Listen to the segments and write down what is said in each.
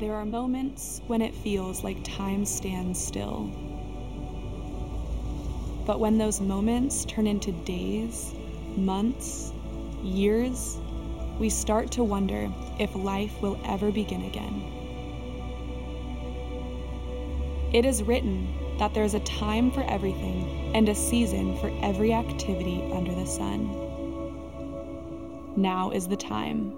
There are moments when it feels like time stands still. But when those moments turn into days, months, years, we start to wonder if life will ever begin again. It is written that there is a time for everything and a season for every activity under the sun. Now is the time.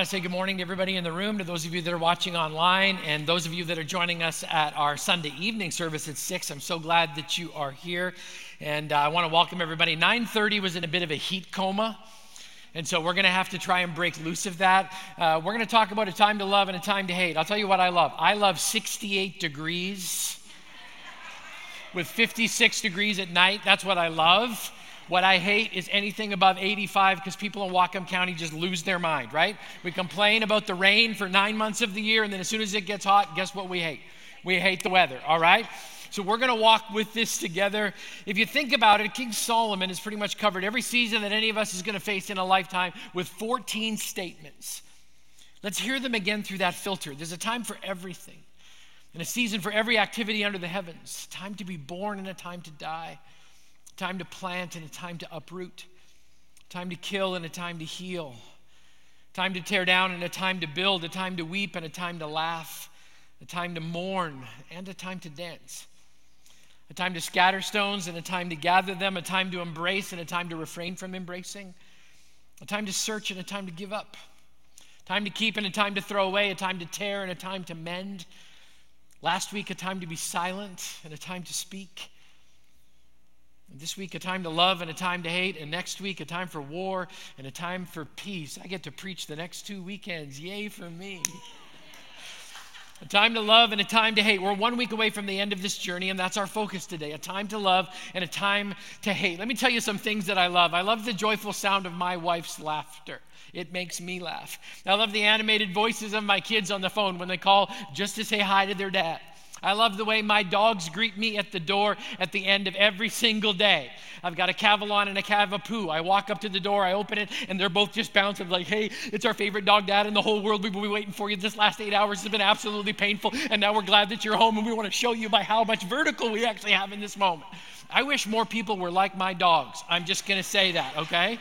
Want to say good morning to everybody in the room, to those of you that are watching online, and those of you that are joining us at our Sunday evening service at 6. I'm so glad that you are here, and uh, I want to welcome everybody. 9:30 was in a bit of a heat coma. And so we're going to have to try and break loose of that. Uh, we're going to talk about a time to love and a time to hate. I'll tell you what I love. I love 68 degrees with 56 degrees at night. That's what I love. What I hate is anything above 85 because people in Whatcom County just lose their mind, right? We complain about the rain for nine months of the year, and then as soon as it gets hot, guess what we hate? We hate the weather, all right? So we're going to walk with this together. If you think about it, King Solomon has pretty much covered every season that any of us is going to face in a lifetime with 14 statements. Let's hear them again through that filter. There's a time for everything, and a season for every activity under the heavens. Time to be born and a time to die. Time to plant and a time to uproot. Time to kill and a time to heal. Time to tear down and a time to build. A time to weep and a time to laugh. A time to mourn and a time to dance a time to scatter stones and a time to gather them, a time to embrace and a time to refrain from embracing, a time to search and a time to give up, time to keep and a time to throw away, a time to tear and a time to mend. Last week, a time to be silent and a time to speak. This week, a time to love and a time to hate. And next week, a time for war and a time for peace. I get to preach the next two weekends. Yay for me a time to love and a time to hate. We're one week away from the end of this journey, and that's our focus today a time to love and a time to hate. Let me tell you some things that I love. I love the joyful sound of my wife's laughter. It makes me laugh. I love the animated voices of my kids on the phone when they call just to say hi to their dad. I love the way my dogs greet me at the door at the end of every single day. I've got a Cavalon and a Cavapoo. I walk up to the door, I open it, and they're both just bouncing like, hey, it's our favorite dog, Dad, in the whole world. We've been waiting for you. This last eight hours has been absolutely painful, and now we're glad that you're home, and we want to show you by how much vertical we actually have in this moment. I wish more people were like my dogs. I'm just going to say that, okay?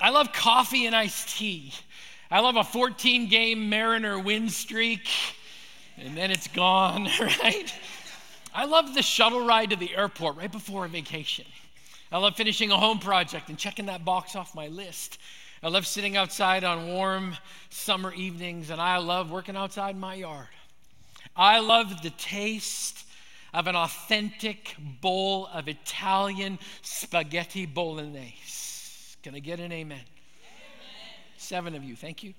I love coffee and iced tea. I love a 14 game Mariner win streak and then it's gone, right? I love the shuttle ride to the airport right before a vacation. I love finishing a home project and checking that box off my list. I love sitting outside on warm summer evenings, and I love working outside my yard. I love the taste of an authentic bowl of Italian spaghetti bolognese. Can I get an amen? amen. Seven of you, thank you.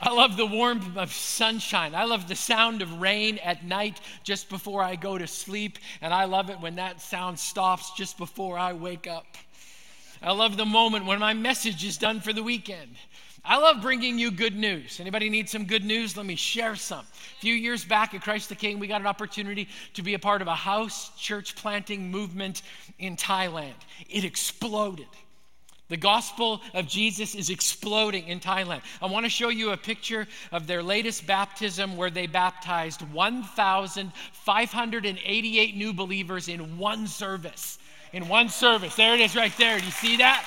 I love the warmth of sunshine. I love the sound of rain at night just before I go to sleep. And I love it when that sound stops just before I wake up. I love the moment when my message is done for the weekend. I love bringing you good news. Anybody need some good news? Let me share some. A few years back at Christ the King, we got an opportunity to be a part of a house church planting movement in Thailand. It exploded. The gospel of Jesus is exploding in Thailand. I want to show you a picture of their latest baptism where they baptized 1,588 new believers in one service. In one service. There it is right there. Do you see that?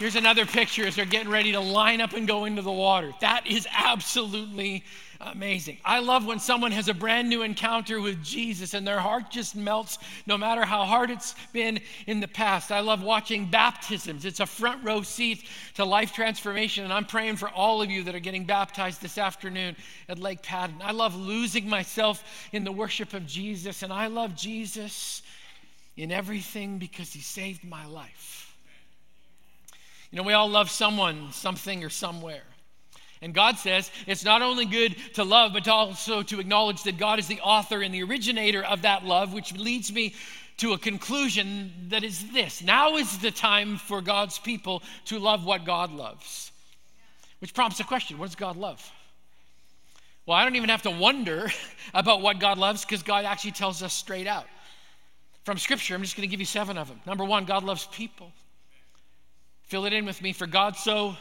Here's another picture as they're getting ready to line up and go into the water. That is absolutely amazing. I love when someone has a brand new encounter with Jesus and their heart just melts no matter how hard it's been in the past. I love watching baptisms. It's a front row seat to life transformation, and I'm praying for all of you that are getting baptized this afternoon at Lake Padden. I love losing myself in the worship of Jesus, and I love Jesus in everything because he saved my life. You know, we all love someone, something, or somewhere. And God says it's not only good to love, but also to acknowledge that God is the author and the originator of that love, which leads me to a conclusion that is this now is the time for God's people to love what God loves. Which prompts a question what does God love? Well, I don't even have to wonder about what God loves because God actually tells us straight out. From Scripture, I'm just going to give you seven of them. Number one, God loves people. Fill it in with me. For God so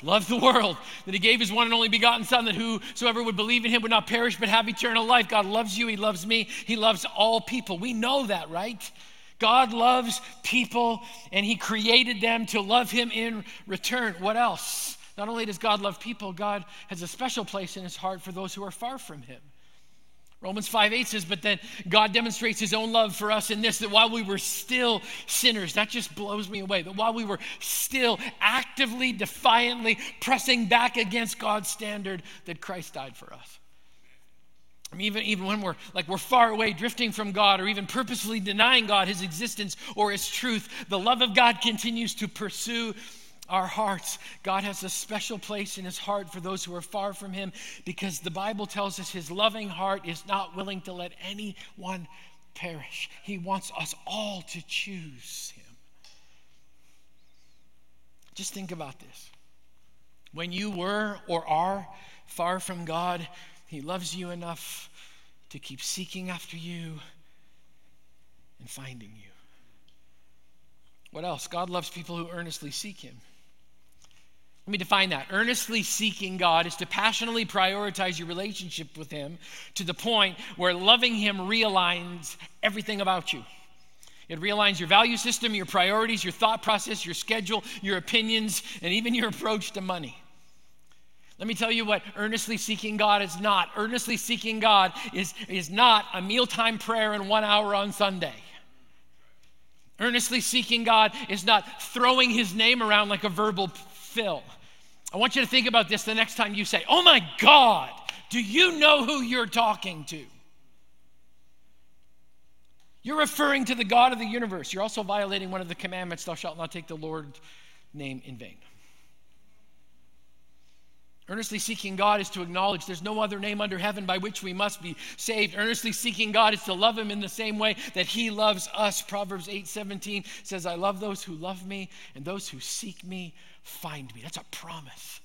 loved the world that he gave his one and only begotten Son, that whosoever would believe in him would not perish but have eternal life. God loves you. He loves me. He loves all people. We know that, right? God loves people and he created them to love him in return. What else? Not only does God love people, God has a special place in his heart for those who are far from him. Romans 5 8 says, But then God demonstrates his own love for us in this, that while we were still sinners, that just blows me away, that while we were still actively, defiantly pressing back against God's standard, that Christ died for us. I mean, even, even when we're like we're far away, drifting from God, or even purposefully denying God his existence or his truth, the love of God continues to pursue our hearts. God has a special place in his heart for those who are far from him because the Bible tells us his loving heart is not willing to let anyone perish. He wants us all to choose him. Just think about this. When you were or are far from God, he loves you enough to keep seeking after you and finding you. What else? God loves people who earnestly seek him. Let me define that. Earnestly seeking God is to passionately prioritize your relationship with Him to the point where loving Him realigns everything about you. It realigns your value system, your priorities, your thought process, your schedule, your opinions, and even your approach to money. Let me tell you what earnestly seeking God is not. Earnestly seeking God is, is not a mealtime prayer in one hour on Sunday. Earnestly seeking God is not throwing his name around like a verbal fill. I want you to think about this the next time you say, Oh my God, do you know who you're talking to? You're referring to the God of the universe. You're also violating one of the commandments Thou shalt not take the Lord's name in vain. Earnestly seeking God is to acknowledge there's no other name under heaven by which we must be saved. Earnestly seeking God is to love him in the same way that he loves us. Proverbs 8:17 says, "I love those who love me, and those who seek me find me. That's a promise.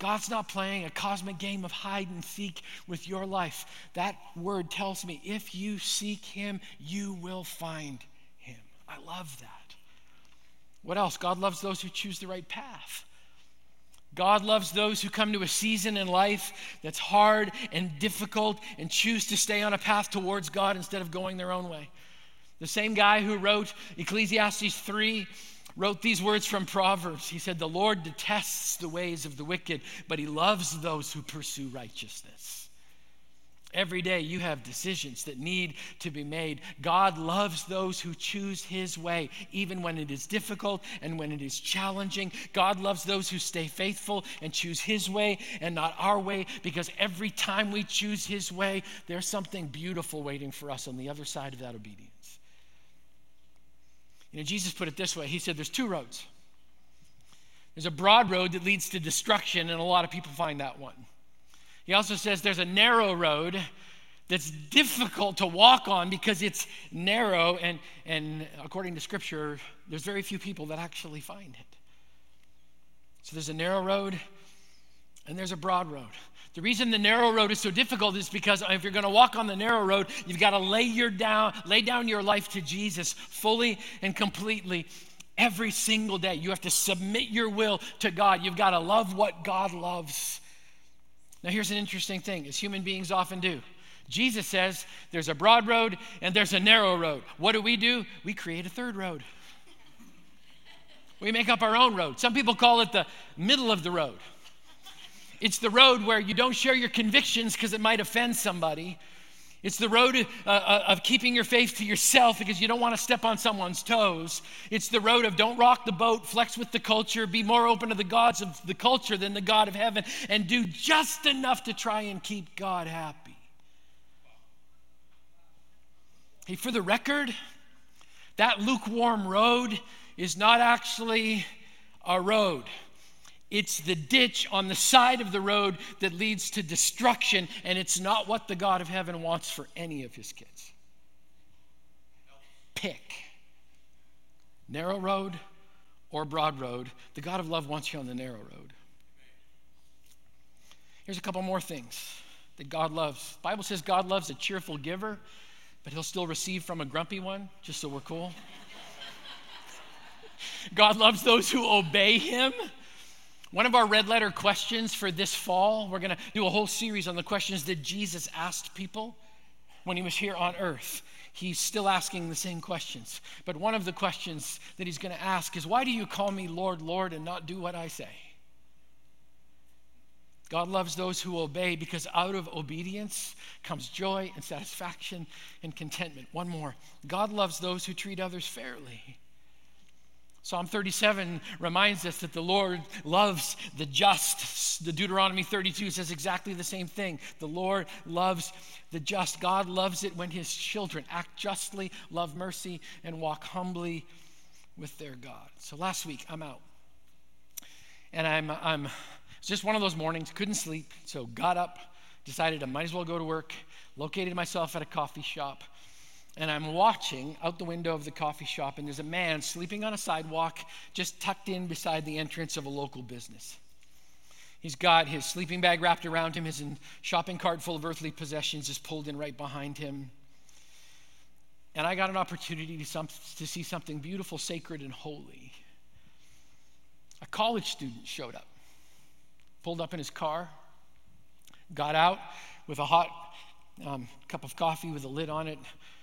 God's not playing a cosmic game of hide and seek with your life. That word tells me if you seek Him, you will find Him. I love that. What else? God loves those who choose the right path. God loves those who come to a season in life that's hard and difficult and choose to stay on a path towards God instead of going their own way. The same guy who wrote Ecclesiastes 3 wrote these words from Proverbs. He said, The Lord detests the ways of the wicked, but he loves those who pursue righteousness. Every day you have decisions that need to be made. God loves those who choose His way, even when it is difficult and when it is challenging. God loves those who stay faithful and choose His way and not our way, because every time we choose His way, there's something beautiful waiting for us on the other side of that obedience. You know, Jesus put it this way He said, There's two roads. There's a broad road that leads to destruction, and a lot of people find that one. He also says there's a narrow road that's difficult to walk on because it's narrow, and, and according to Scripture, there's very few people that actually find it. So there's a narrow road and there's a broad road. The reason the narrow road is so difficult is because if you're going to walk on the narrow road, you've got to lay your down, lay down your life to Jesus fully and completely every single day. You have to submit your will to God. You've got to love what God loves. Now, here's an interesting thing, as human beings often do. Jesus says there's a broad road and there's a narrow road. What do we do? We create a third road. We make up our own road. Some people call it the middle of the road. It's the road where you don't share your convictions because it might offend somebody. It's the road uh, uh, of keeping your faith to yourself because you don't want to step on someone's toes. It's the road of don't rock the boat, flex with the culture, be more open to the gods of the culture than the God of heaven, and do just enough to try and keep God happy. Hey, for the record, that lukewarm road is not actually a road. It's the ditch on the side of the road that leads to destruction, and it's not what the God of heaven wants for any of his kids. Pick narrow road or broad road. The God of love wants you on the narrow road. Here's a couple more things that God loves. The Bible says God loves a cheerful giver. but he'll still receive from a grumpy one, just so we're cool. God loves those who obey him. One of our red letter questions for this fall, we're going to do a whole series on the questions that Jesus asked people when he was here on earth. He's still asking the same questions. But one of the questions that he's going to ask is, Why do you call me Lord, Lord, and not do what I say? God loves those who obey because out of obedience comes joy and satisfaction and contentment. One more God loves those who treat others fairly. Psalm 37 reminds us that the Lord loves the just. The Deuteronomy 32 says exactly the same thing. The Lord loves the just. God loves it when his children act justly, love mercy, and walk humbly with their God. So last week, I'm out. And I'm, I'm just one of those mornings, couldn't sleep, so got up, decided I might as well go to work, located myself at a coffee shop, and I'm watching out the window of the coffee shop, and there's a man sleeping on a sidewalk just tucked in beside the entrance of a local business. He's got his sleeping bag wrapped around him, his shopping cart full of earthly possessions is pulled in right behind him. And I got an opportunity to, some, to see something beautiful, sacred, and holy. A college student showed up pulled up in his car, got out with a hot um, cup of coffee with a lid on it,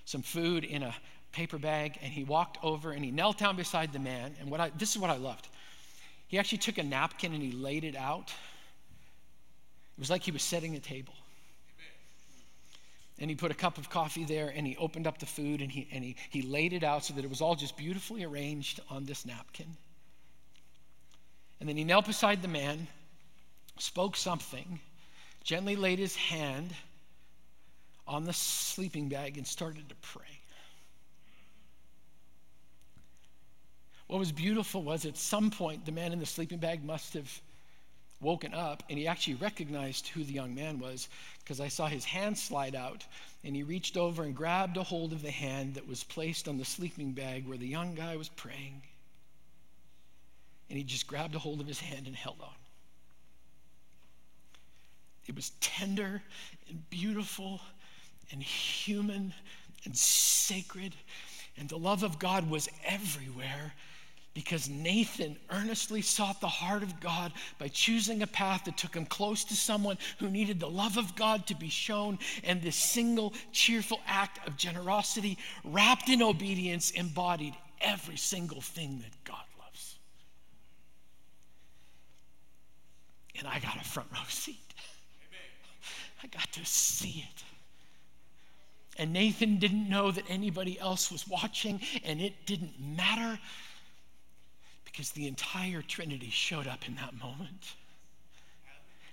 some food in a paper bag, and he walked over and he knelt down beside the man. And what I, this is what I loved. He actually took a napkin and he laid it out. It was like he was setting a table. And he put a cup of coffee there and he opened up the food and he, and he, he laid it out so that it was all just beautifully arranged on this napkin. And then he knelt beside the man spoke something, gently laid his hand on the sleeping bag, and started to pray. What was beautiful was at some point the man in the sleeping bag must have woken up and he actually recognized who the young man was because I saw his hand slide out and he reached over and grabbed a hold of the hand that was placed on the sleeping bag where the young guy was praying. And he just grabbed a hold of his hand and held on. It was tender and beautiful and human and sacred. And the love of God was everywhere because Nathan earnestly sought the heart of God by choosing a path that took him close to someone who needed the love of God to be shown. And this single cheerful act of generosity, wrapped in obedience, embodied every single thing that God loves. And I got a front row seat. I got to see it. And Nathan didn't know that anybody else was watching, and it didn't matter because the entire Trinity showed up in that moment.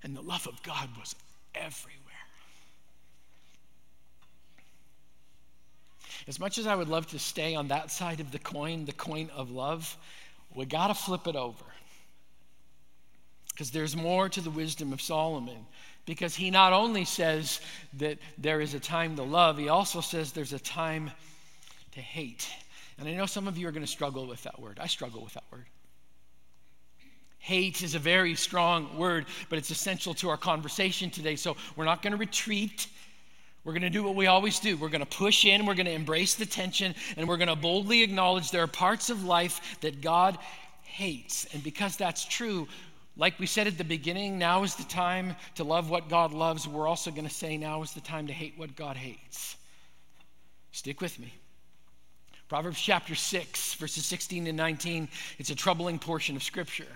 And the love of God was everywhere. As much as I would love to stay on that side of the coin, the coin of love, we got to flip it over. Because there's more to the wisdom of Solomon because he not only says that there is a time to love, he also says there's a time to hate. And I know some of you are going to struggle with that word. I struggle with that word. Hate is a very strong word, but it's essential to our conversation today. So we're not going to retreat. We're going to do what we always do. We're going to push in, we're going to embrace the tension, and we're going to boldly acknowledge there are parts of life that God hates. And because that's true, like we said at the beginning, now is the time to love what God loves. We're also going to say now is the time to hate what God hates. Stick with me. Proverbs chapter 6, verses 16 and 19. It's a troubling portion of Scripture.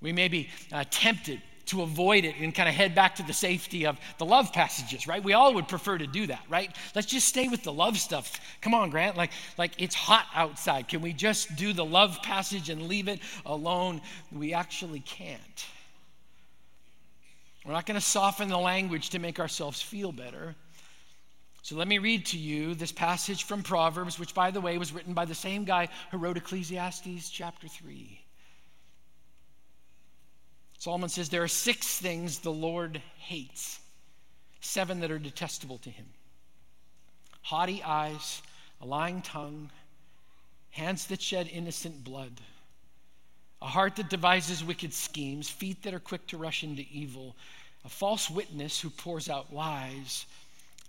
We may be uh, tempted to avoid it and kind of head back to the safety of the love passages, right? We all would prefer to do that, right? Let's just stay with the love stuff. Come on, Grant. Like, like it's hot outside. Can we just do the love passage and leave it alone? We actually can't. We're not going to soften the language to make ourselves feel better. So let me read to you this passage from Proverbs, which, by the way, was written by the same guy who wrote Ecclesiastes chapter 3. Solomon says there are six things the Lord hates, seven that are detestable to him haughty eyes, a lying tongue, hands that shed innocent blood, a heart that devises wicked schemes, feet that are quick to rush into evil, a false witness who pours out lies,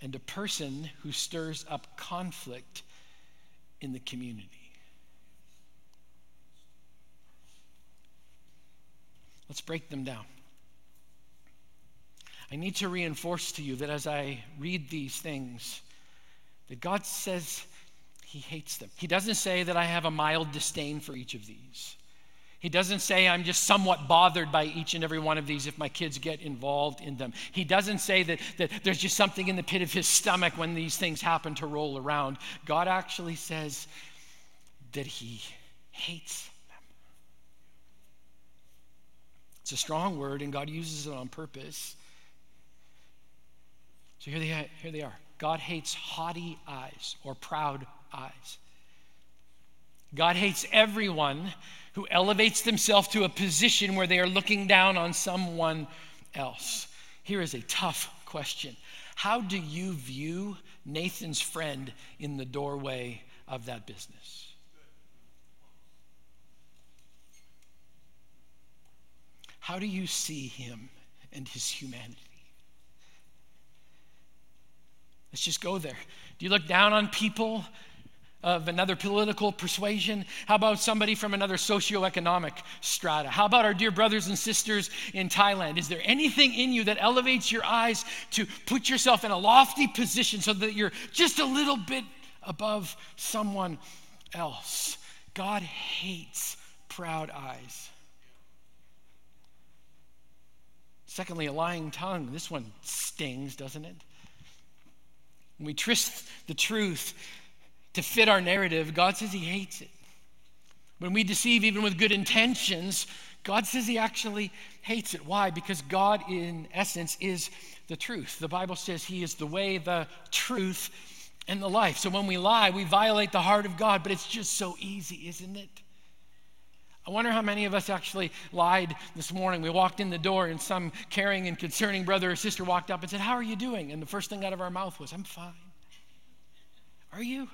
and a person who stirs up conflict in the community. Let's break them down. I need to reinforce to you that as I read these things, that God says he hates them. He doesn't say that I have a mild disdain for each of these. He doesn't say I'm just somewhat bothered by each and every one of these if my kids get involved in them. He doesn't say that, that there's just something in the pit of his stomach when these things happen to roll around. God actually says that he hates them. It's a strong word, and God uses it on purpose. So here they, here they are. God hates haughty eyes or proud eyes. God hates everyone who elevates themselves to a position where they are looking down on someone else. Here is a tough question How do you view Nathan's friend in the doorway of that business? How do you see him and his humanity? Let's just go there. Do you look down on people of another political persuasion? How about somebody from another socioeconomic strata? How about our dear brothers and sisters in Thailand? Is there anything in you that elevates your eyes to put yourself in a lofty position so that you're just a little bit above someone else? God hates proud eyes. Secondly, a lying tongue. This one stings, doesn't it? When we twist the truth to fit our narrative, God says He hates it. When we deceive, even with good intentions, God says He actually hates it. Why? Because God, in essence, is the truth. The Bible says He is the way, the truth, and the life. So when we lie, we violate the heart of God, but it's just so easy, isn't it? I wonder how many of us actually lied this morning. We walked in the door, and some caring and concerning brother or sister walked up and said, How are you doing? And the first thing out of our mouth was, I'm fine. Are you?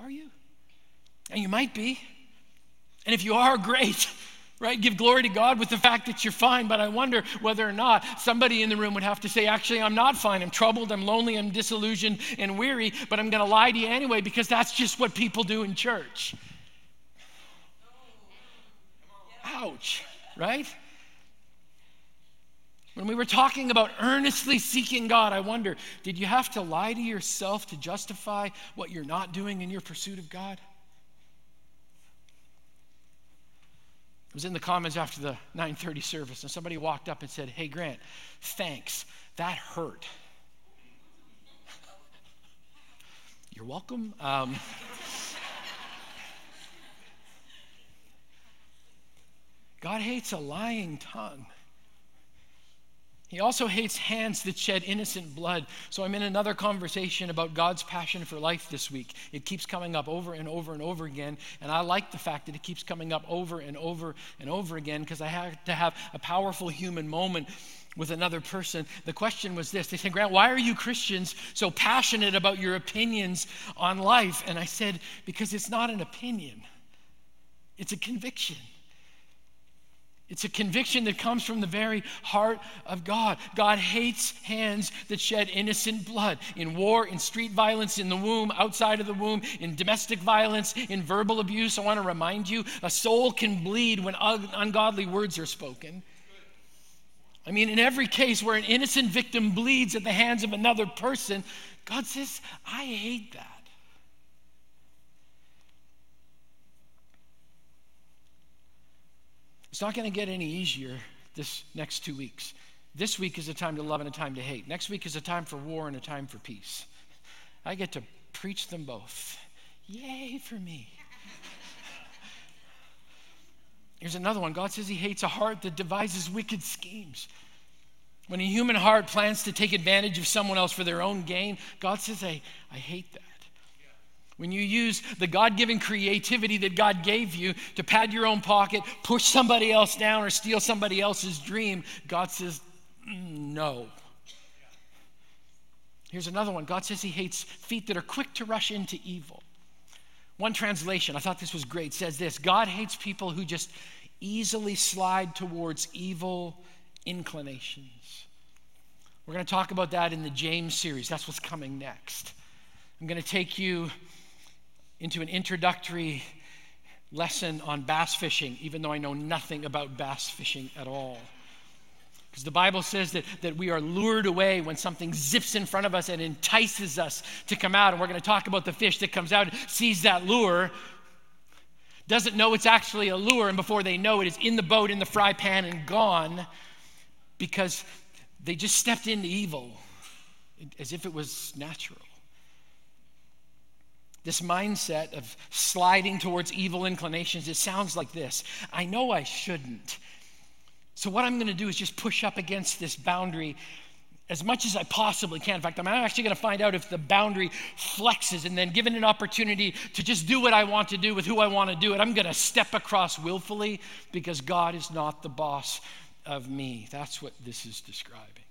Are you? And you might be. And if you are, great, right? Give glory to God with the fact that you're fine. But I wonder whether or not somebody in the room would have to say, actually, I'm not fine. I'm troubled, I'm lonely, I'm disillusioned and weary, but I'm going to lie to you anyway because that's just what people do in church. Ouch, right? When we were talking about earnestly seeking God, I wonder did you have to lie to yourself to justify what you're not doing in your pursuit of God? I was in the comments after the 9:30 service and somebody walked up and said, "Hey Grant, thanks. That hurt." You're welcome. Um, God hates a lying tongue. He also hates hands that shed innocent blood. So I'm in another conversation about God's passion for life this week. It keeps coming up over and over and over again. And I like the fact that it keeps coming up over and over and over again because I had to have a powerful human moment with another person. The question was this They said, Grant, why are you Christians so passionate about your opinions on life? And I said, Because it's not an opinion, it's a conviction. It's a conviction that comes from the very heart of God. God hates hands that shed innocent blood in war, in street violence, in the womb, outside of the womb, in domestic violence, in verbal abuse. I want to remind you a soul can bleed when ungodly words are spoken. I mean, in every case where an innocent victim bleeds at the hands of another person, God says, I hate that. It's not going to get any easier this next two weeks. This week is a time to love and a time to hate. Next week is a time for war and a time for peace. I get to preach them both. Yay for me. Here's another one God says He hates a heart that devises wicked schemes. When a human heart plans to take advantage of someone else for their own gain, God says, I, I hate that. When you use the God given creativity that God gave you to pad your own pocket, push somebody else down, or steal somebody else's dream, God says, mm, no. Here's another one God says He hates feet that are quick to rush into evil. One translation, I thought this was great, says this God hates people who just easily slide towards evil inclinations. We're going to talk about that in the James series. That's what's coming next. I'm going to take you into an introductory lesson on bass fishing, even though I know nothing about bass fishing at all. Because the Bible says that, that we are lured away when something zips in front of us and entices us to come out. And we're going to talk about the fish that comes out, sees that lure, doesn't know it's actually a lure, and before they know it, is in the boat, in the fry pan, and gone because they just stepped into evil as if it was natural. This mindset of sliding towards evil inclinations, it sounds like this I know I shouldn't. So, what I'm going to do is just push up against this boundary as much as I possibly can. In fact, I'm actually going to find out if the boundary flexes and then given an opportunity to just do what I want to do with who I want to do it, I'm going to step across willfully because God is not the boss of me. That's what this is describing.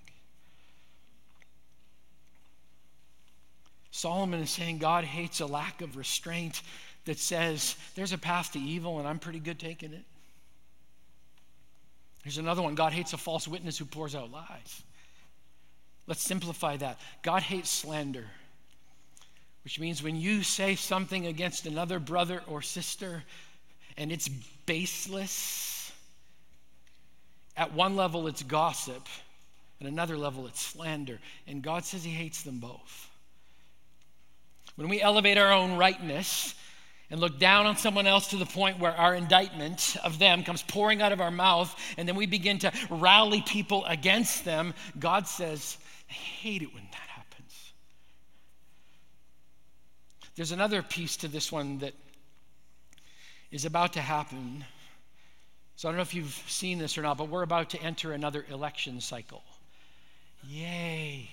Solomon is saying God hates a lack of restraint that says there's a path to evil and I'm pretty good taking it. Here's another one God hates a false witness who pours out lies. Let's simplify that. God hates slander, which means when you say something against another brother or sister and it's baseless, at one level it's gossip, at another level it's slander. And God says He hates them both. When we elevate our own rightness, and look down on someone else to the point where our indictment of them comes pouring out of our mouth, and then we begin to rally people against them, God says, I hate it when that happens. There's another piece to this one that is about to happen. So I don't know if you've seen this or not, but we're about to enter another election cycle. Yay.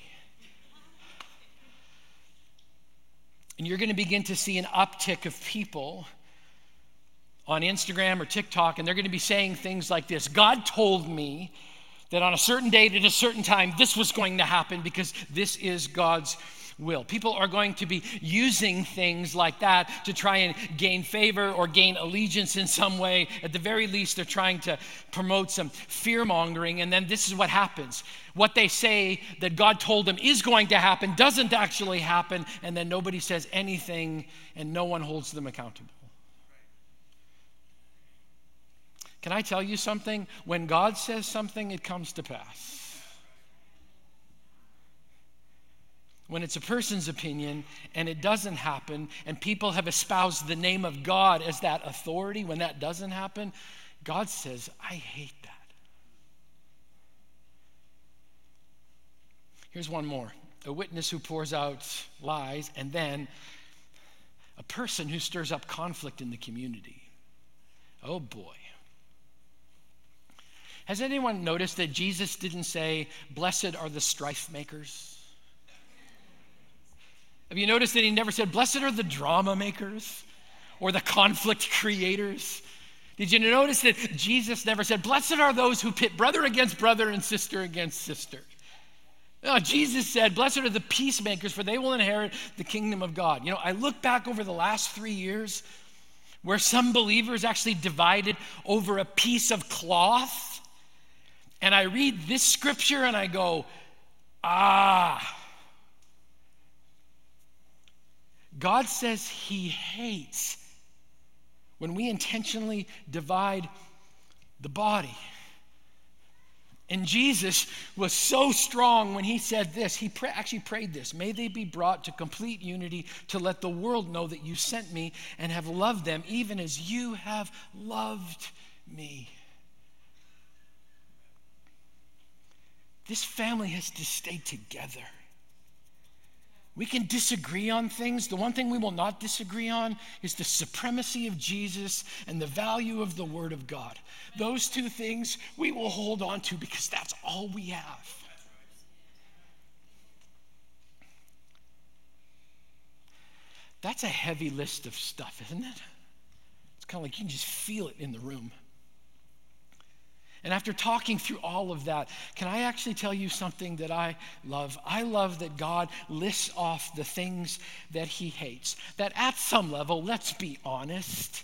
And you're going to begin to see an uptick of people on Instagram or TikTok, and they're going to be saying things like this God told me that on a certain date at a certain time, this was going to happen because this is God's will. People are going to be using things like that to try and gain favor or gain allegiance in some way. At the very least, they're trying to promote some fear mongering. And then this is what happens what they say that God told them is going to happen doesn't actually happen. And then nobody says anything and no one holds them accountable. Can I tell you something? When God says something, it comes to pass. When it's a person's opinion and it doesn't happen, and people have espoused the name of God as that authority, when that doesn't happen, God says, I hate that. Here's one more a witness who pours out lies, and then a person who stirs up conflict in the community. Oh boy. Has anyone noticed that Jesus didn't say, Blessed are the strife makers? Have you noticed that he never said, Blessed are the drama makers or the conflict creators? Did you notice that Jesus never said, Blessed are those who pit brother against brother and sister against sister? No, Jesus said, Blessed are the peacemakers, for they will inherit the kingdom of God. You know, I look back over the last three years where some believers actually divided over a piece of cloth, and I read this scripture and I go, Ah, God says He hates when we intentionally divide the body. And Jesus was so strong when he said this. He actually prayed this May they be brought to complete unity to let the world know that you sent me and have loved them, even as you have loved me. This family has to stay together. We can disagree on things. The one thing we will not disagree on is the supremacy of Jesus and the value of the Word of God. Those two things we will hold on to because that's all we have. That's a heavy list of stuff, isn't it? It's kind of like you can just feel it in the room. And after talking through all of that, can I actually tell you something that I love? I love that God lists off the things that He hates. That at some level, let's be honest,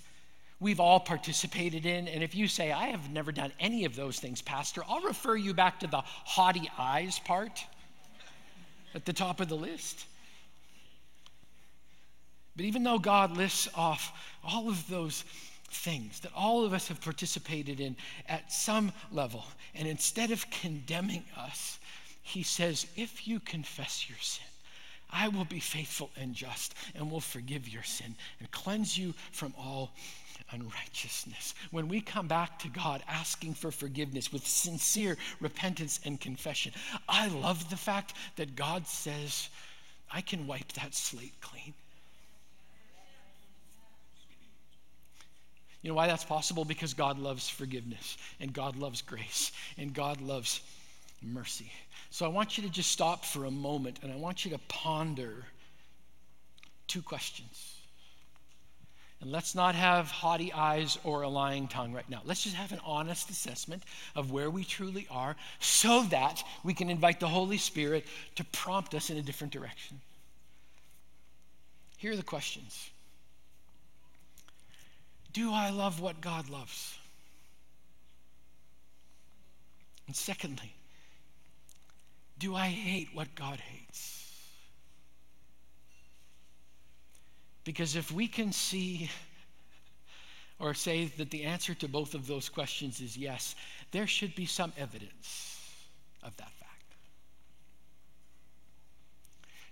we've all participated in. And if you say, I have never done any of those things, Pastor, I'll refer you back to the haughty eyes part. at the top of the list. But even though God lists off all of those things that all of us have participated in at some level, and instead of condemning us, he says, If you confess your sin, I will be faithful and just and will forgive your sin and cleanse you from all unrighteousness. When we come back to God asking for forgiveness with sincere repentance and confession, I love the fact that God says, I can wipe that slate clean. You know why that's possible? Because God loves forgiveness, and God loves grace, and God loves mercy. So I want you to just stop for a moment, and I want you to ponder two questions. And let's not have haughty eyes or a lying tongue right now. Let's just have an honest assessment of where we truly are so that we can invite the Holy Spirit to prompt us in a different direction. Here are the questions do I love what God loves? And secondly, do I hate what God hates? Because if we can see or say that the answer to both of those questions is yes, there should be some evidence of that fact.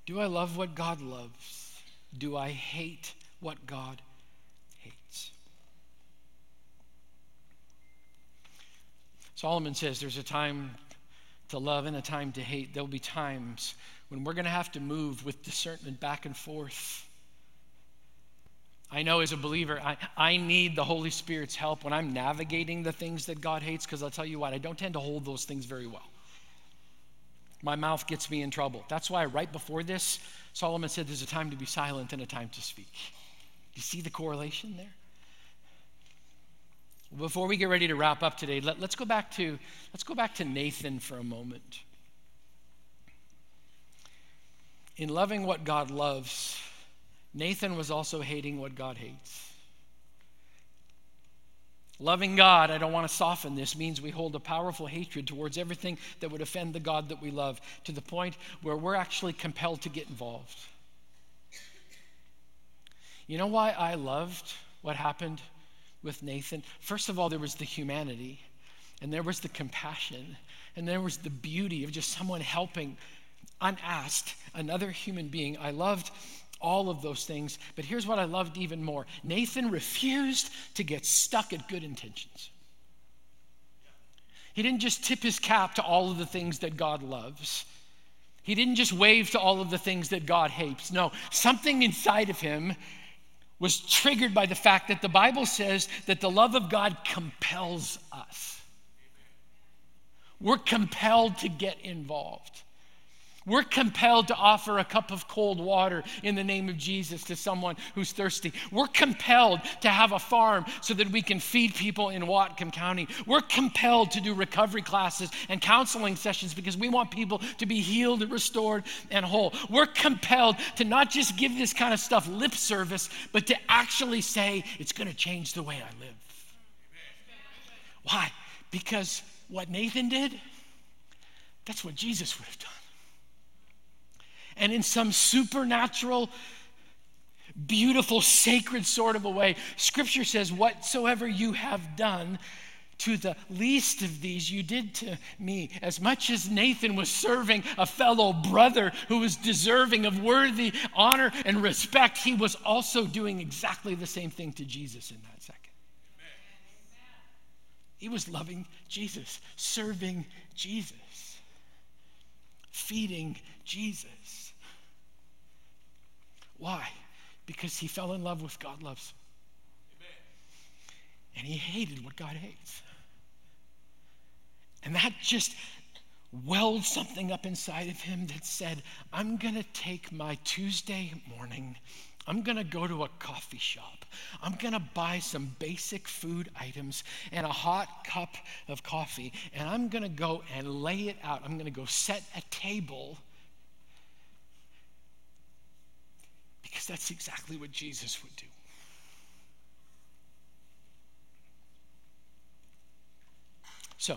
Do I love what God loves? Do I hate what God Solomon says there's a time to love and a time to hate. There'll be times when we're going to have to move with discernment back and forth. I know as a believer, I, I need the Holy Spirit's help when I'm navigating the things that God hates, because I'll tell you what, I don't tend to hold those things very well. My mouth gets me in trouble. That's why, right before this, Solomon said there's a time to be silent and a time to speak. Do you see the correlation there? Before we get ready to wrap up today, let, us go back to let's go back to Nathan for a moment. In loving what God loves, Nathan was also hating what God hates. Loving God, I don't want to soften this, means we hold a powerful hatred towards everything that would offend the God that we love to the point where we're actually compelled to get involved. You know why I loved what happened with Nathan. First of all, there was the humanity, and there was the compassion, and there was the beauty of just someone helping unasked another human being. I loved all of those things, but here's what I loved even more Nathan refused to get stuck at good intentions. He didn't just tip his cap to all of the things that God loves. He didn't just wave to all of the things that God hates. No, something inside of him was triggered by the fact that the Bible says that the love of God compels us. We're compelled to get involved. We're compelled to offer a cup of cold water in the name of Jesus to someone who's thirsty. We're compelled to have a farm so that we can feed people in Whatcom County. We're compelled to do recovery classes and counseling sessions because we want people to be healed and restored and whole. We're compelled to not just give this kind of stuff lip service, but to actually say, it's going to change the way I live. Why? Because what Nathan did, that's what Jesus would have done and in some supernatural, beautiful, sacred sort of a way, Scripture says, Whatsoever you have done to the least of these, you did to me. As much as Nathan was serving a fellow brother who was deserving of worthy honor and respect, he was also doing exactly the same thing to Jesus in that second. He was loving Jesus, serving Jesus, feeding Jesus. Why? Because he fell in love with God loves. Amen. And he hated what God hates. And that just welled something up inside of him that said, I'm going to take my Tuesday morning, I'm going to go to a coffee shop. I'm going to buy some basic food items and a hot cup of coffee, and I'm going to go and lay it out. I'm going to go set a table Because that's exactly what Jesus would do. So,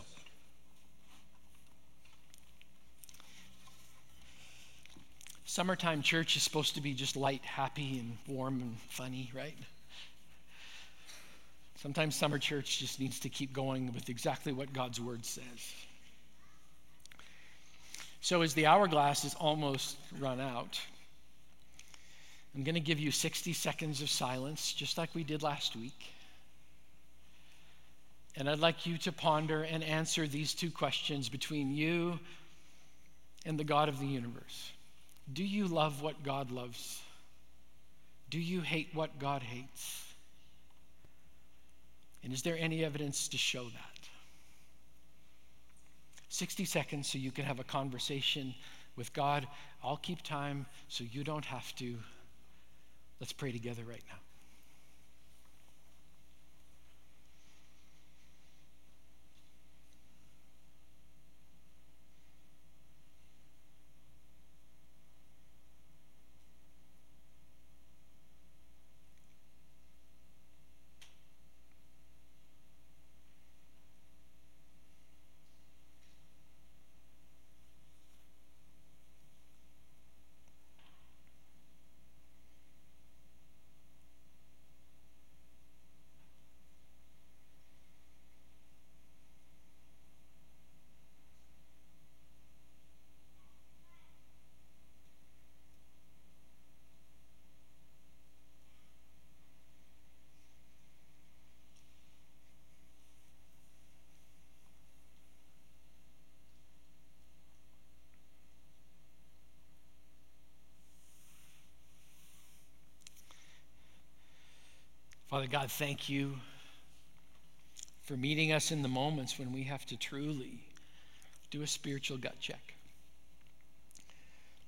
Summertime church is supposed to be just light, happy, and warm and funny, right? Sometimes summer church just needs to keep going with exactly what God's word says. So, as the hourglass is almost run out, I'm going to give you 60 seconds of silence, just like we did last week. And I'd like you to ponder and answer these two questions between you and the God of the universe. Do you love what God loves? Do you hate what God hates? And is there any evidence to show that? 60 seconds so you can have a conversation with God. I'll keep time so you don't have to. Let's pray together right now. Father God, thank you for meeting us in the moments when we have to truly do a spiritual gut check.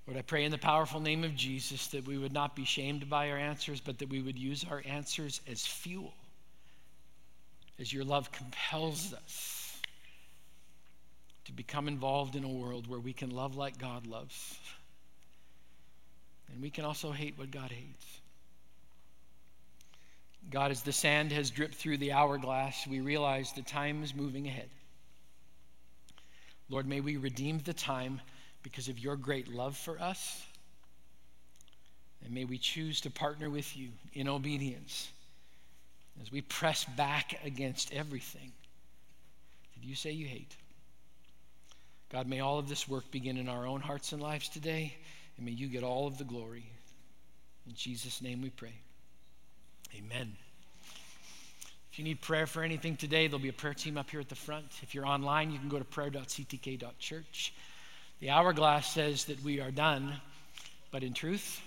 Lord, I pray in the powerful name of Jesus that we would not be shamed by our answers, but that we would use our answers as fuel, as your love compels us to become involved in a world where we can love like God loves. And we can also hate what God hates. God, as the sand has dripped through the hourglass, we realize the time is moving ahead. Lord, may we redeem the time because of your great love for us. And may we choose to partner with you in obedience as we press back against everything that you say you hate. God, may all of this work begin in our own hearts and lives today, and may you get all of the glory. In Jesus' name we pray. Amen. If you need prayer for anything today, there'll be a prayer team up here at the front. If you're online, you can go to prayer.ctk.church. The hourglass says that we are done, but in truth,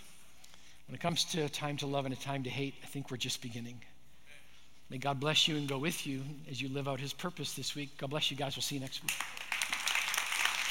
when it comes to a time to love and a time to hate, I think we're just beginning. May God bless you and go with you as you live out his purpose this week. God bless you guys. We'll see you next week.